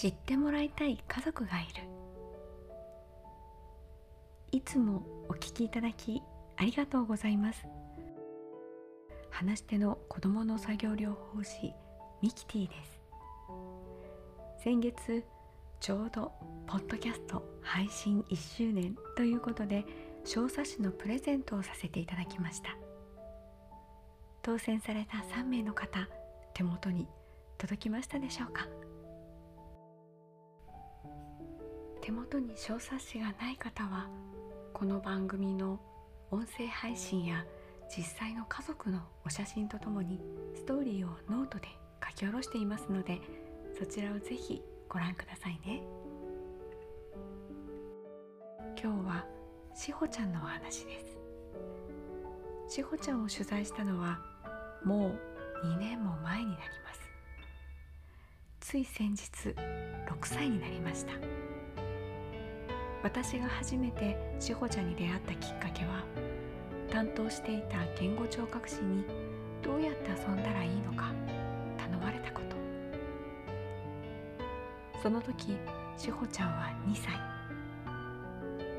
知ってもらいたい家族がいる。いつもお聞きいただきありがとうございます。話し手の子供の作業療法士ミキティです。先月ちょうどポッドキャスト配信1周年ということで小冊子のプレゼントをさせていただきました。当選された3名の方手元に届きましたでしょうか？手元に小冊子がない方はこの番組の音声配信や実際の家族のお写真とともにストーリーをノートで書き下ろしていますのでそちらをぜひご覧くださいね。今日はしほちゃんのお話です。しほちゃんを取材したのはもう2年も前になります。つい先日6歳になりました。私が初めてしほちゃんに出会ったきっかけは担当していた言語聴覚士にどうやって遊んだらいいのか頼まれたこと。その時しほちゃんは2歳。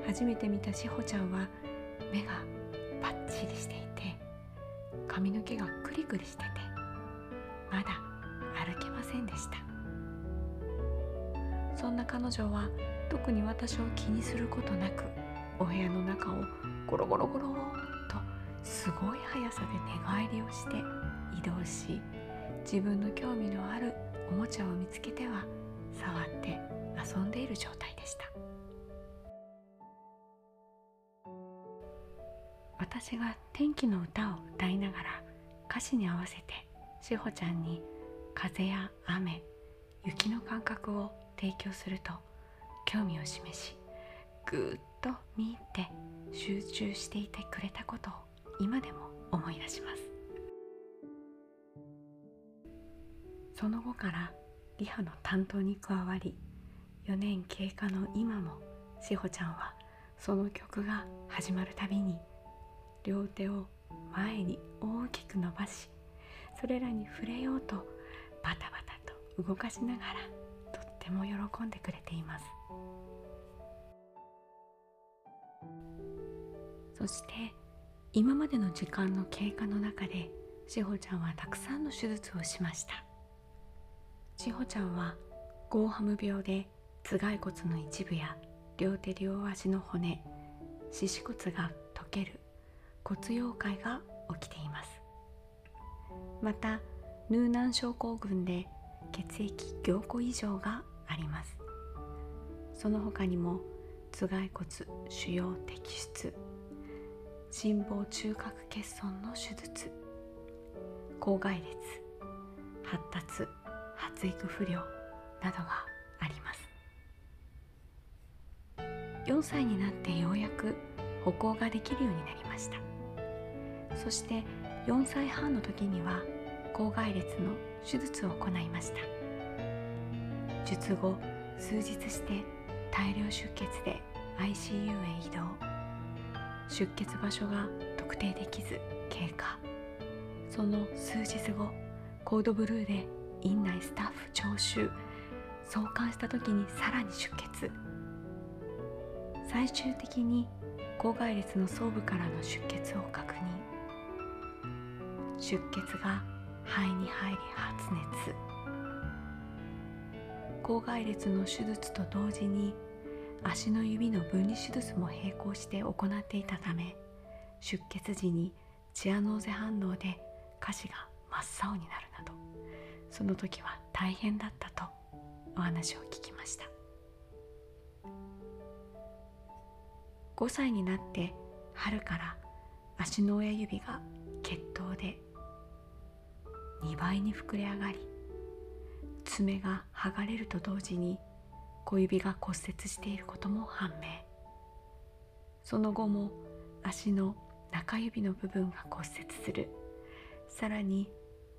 初めて見たしほちゃんは目がパッチリしていて髪の毛がクリクリしててまだ歩けませんでした。そんな彼女は特に私を気にすることなくお部屋の中をゴロゴロゴロとすごい速さで寝返りをして移動し自分の興味のあるおもちゃを見つけては触って遊んでいる状態でした。私が天気の歌を歌いながら歌詞に合わせてしほちゃんに風や雨雪の感覚を提供すると興味を示しぐっと見入って集中していてくれたことを今でも思い出します。その後からリハの担当に加わり4年経過の今もしほちゃんはその曲が始まるたびに両手を前に大きく伸ばしそれらに触れようとバタバタと動かしながらとっても喜んでくれています。そして今までの時間の経過の中でしほちゃんはたくさんの手術をしました。しほちゃんはゴーハム病で頭蓋骨の一部や両手両足の骨四肢骨が溶ける骨溶解が起きています。またヌーナン症候群で血液凝固異常があります。その他にも頭蓋骨腫瘍摘出心房中隔欠損の手術。口外裂発達発育不良などがあります。4歳になってようやく歩行ができるようになりました。そして4歳半の時には口外裂の手術を行いました。術後数日して大量出血で ICU へ移動。出血場所が特定できず経過その数日後コードブルーで院内スタッフ聴衆。送還した時にさらに出血。最終的に口外裂の装部からの出血を確認。出血が肺に入り発熱。口外裂の手術と同時に足の指の分離手術も並行して行っていたため出血時にチアノーゼ反応で下肢が真っ青になるなどその時は大変だったとお話を聞きました。5歳になって春から足の親指が血糖で2倍に膨れ上がり爪が剥がれると同時に小指が骨折していることも判明。その後も足の中指の部分が骨折する。さらに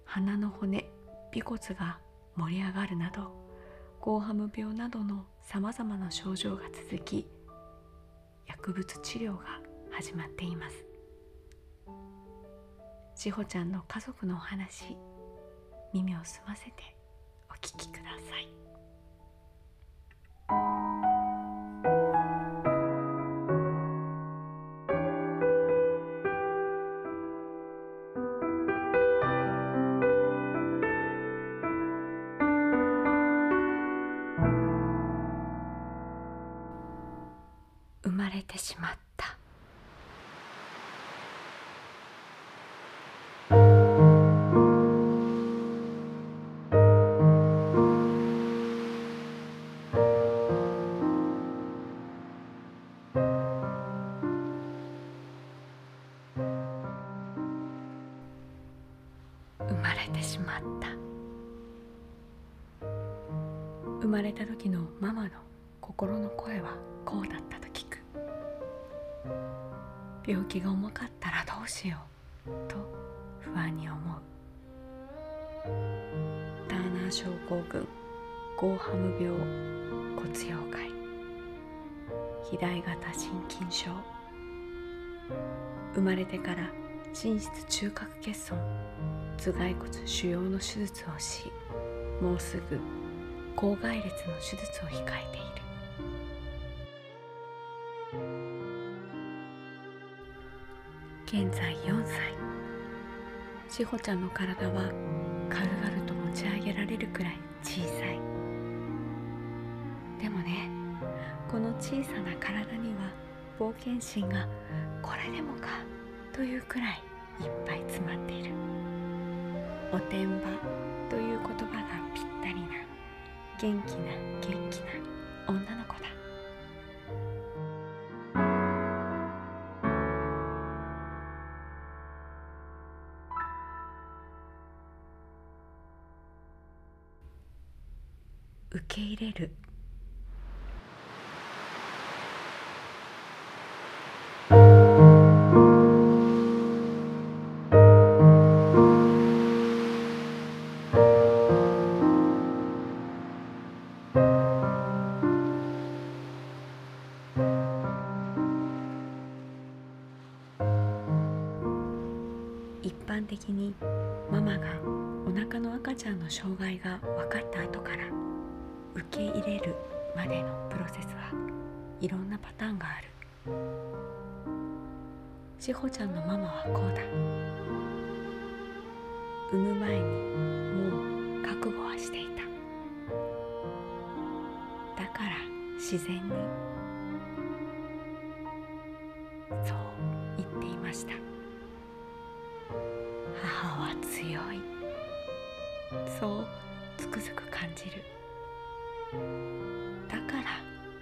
鼻の骨尾骨が盛り上がるなどゴーハム病などのさまざまな症状が続き薬物治療が始まっています。しほちゃんの家族のお話耳を澄ませてお聞きください。まれてしまった。生まれてしまった。生まれた時のママの心の声はこうだったと聞く病気が重かったらどうしようと不安に思う。ターナー症候群ゴーハム病骨溶解。肥大型心筋症。生まれてから心室中核欠損。頭蓋骨腫瘍の手術をしもうすぐ口外裂の手術を控えている。現在4歳。志保ちゃんの体は軽々と持ち上げられるくらい小さい。でもねこの小さな体には冒険心がこれでもかというくらいいっぱい詰まっている。おてんばという言葉がぴったりな元気な元気な女の子だ。的にママがお腹の赤ちゃんの障害が分かった後から受け入れるまでのプロセスはいろんなパターンがある。志保ちゃんのママはこうだ。産む前にもう覚悟はしていた。だから自然にそう言っていました。は強い。そうつくづく感じる。だから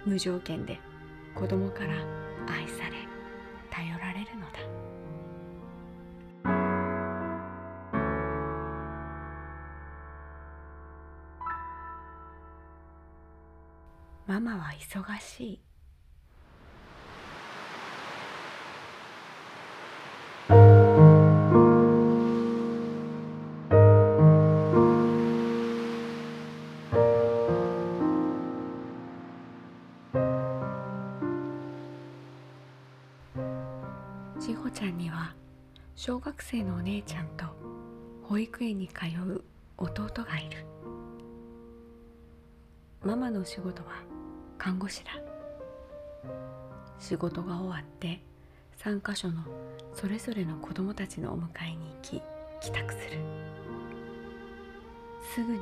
無条件で子供から愛され頼られるのだ。ママは忙しい。小学生のお姉ちゃんと保育園に通う弟がいる。ママの仕事は看護師だ。仕事が終わって3カ所のそれぞれの子供たちのお迎えに行き帰宅する。すぐに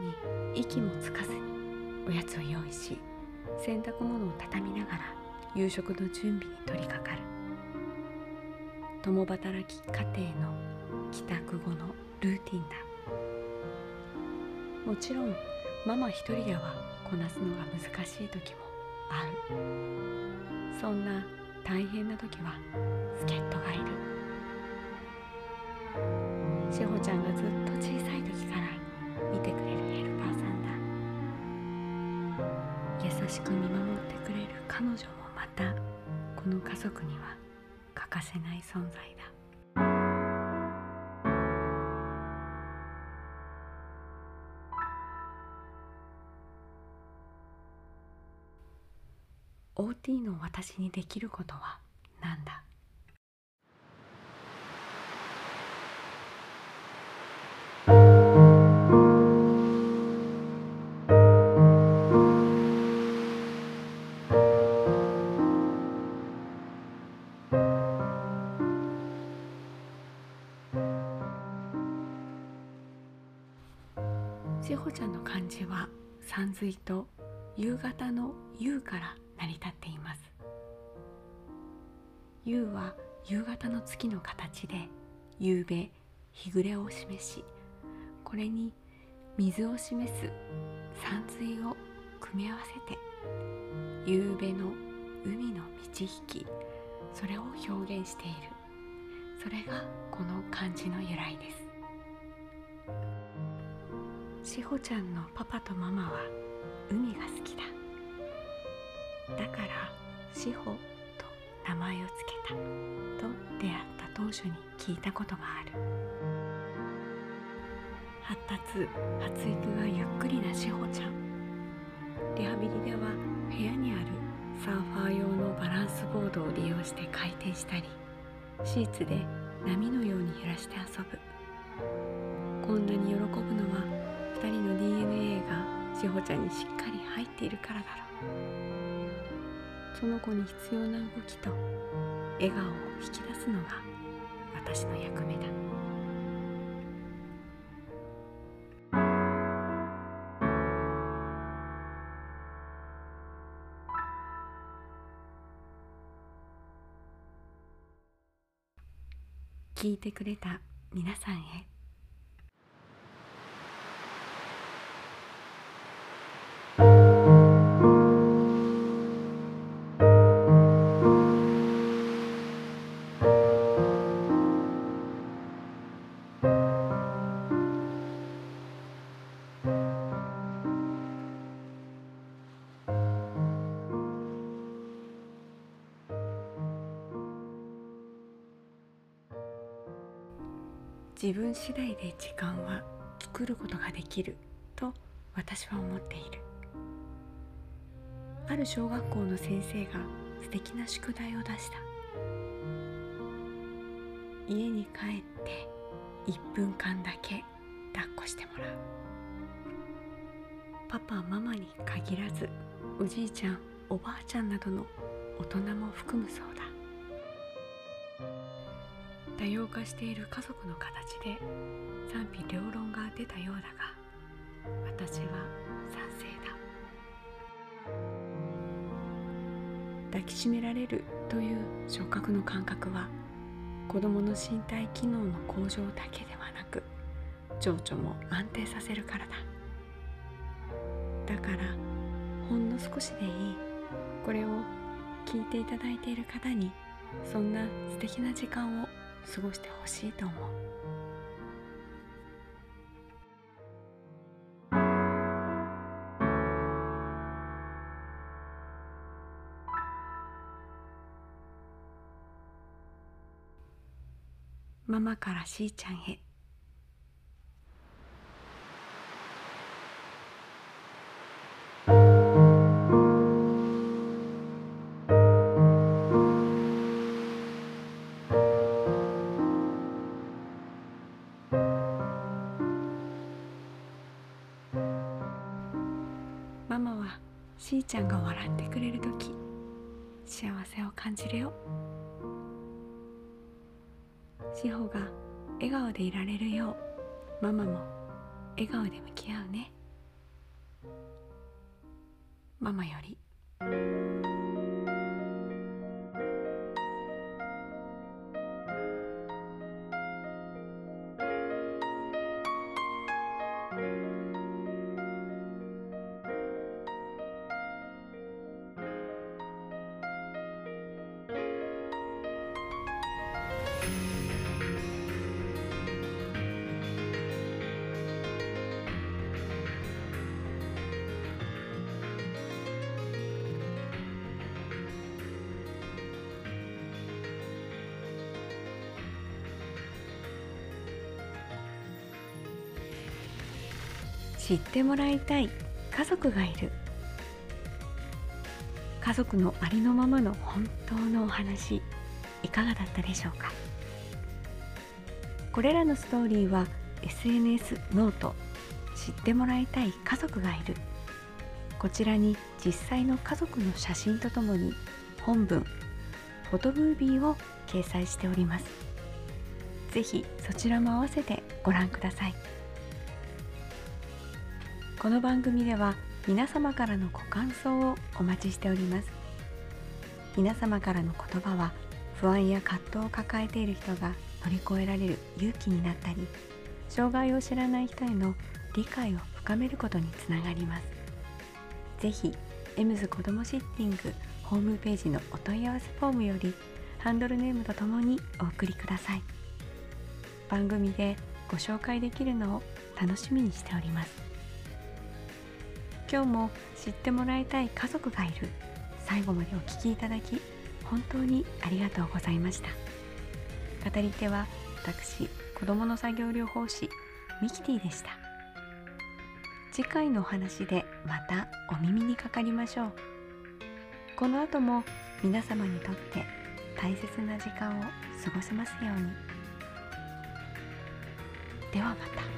息もつかずにおやつを用意し洗濯物を畳みながら夕食の準備に取り掛かる。共働き家庭の帰宅後のルーティンだ。もちろんママ一人ではこなすのが難しい時もある。そんな大変な時は助っ人がいる。志保ちゃんがずっと小さい時から見てくれるヘルパーさんだ。優しく見守ってくれる彼女もまたこの家族には欠かせない存在だ「OT の私にできることは何だ?」字は山水と夕方の夕から成り立っています。夕は夕方の月の形で夕べ日暮れを示しこれに水を示す山水を組み合わせて夕べの海の満ち引き。それを表現している。それがこの漢字の由来です。しほちゃんのパパとママは海が好きだ。だからしほと名前を付けた。と出会った当初に聞いたことがある。発達発育がゆっくりなしほちゃん。リハビリでは部屋にあるサーファー用のバランスボードを利用して回転したりシーツで波のように揺らして遊ぶ。こんなに喜ぶのは2人の DNA がしほちゃんにしっかり入っているからだろう。その子に必要な動きと笑顔を引き出すのが私の役目だ。聞いてくれた皆さんへ自分次第で時間は作ることができると私は思っている。ある小学校の先生が素敵な宿題を出した。家に帰って1分間だけ抱っこしてもらう。パパママに限らずおじいちゃんおばあちゃんなどの大人も含むそうだ。多様化している家族の形で賛否両論が出たようだが私は賛成だ。抱きしめられるという触覚の感覚は子どもの身体機能の向上だけではなく情緒も安定させるからだ。だからほんの少しでいい。これを聞いていただいている方にそんな素敵な時間を過ごしてほしいと思う。ママからしーちゃんへ。しーちゃんが笑ってくれる時幸せを感じるよ。しほが笑顔でいられるようママも笑顔で向き合うね。ママより知ってもらいたい。家族がいる。家族のありのままの本当のお話。いかがだったでしょうか？これらのストーリーは SNS note。知ってもらいたい家族がいる。こちらに実際の家族の写真とともに本文フォトムービーを掲載しております。ぜひそちらも合わせてご覧ください。この番組では皆様からのご感想をお待ちしております。皆様からの言葉は不安や葛藤を抱えている人が乗り越えられる勇気になったり障害を知らない人への理解を深めることにつながります。是非エムズ子どもシッティングホームページのお問い合わせフォームよりハンドルネームとともにお送りください。番組でご紹介できるのを楽しみにしております。今日も知ってもらいたい家族がいる。最後までお聞きいただき本当にありがとうございました。語り手は私子どもの作業療法士ミキティでした。次回のお話でまたお耳にかかりましょう。この後も皆様にとって大切な時間を過ごせますように。ではまた。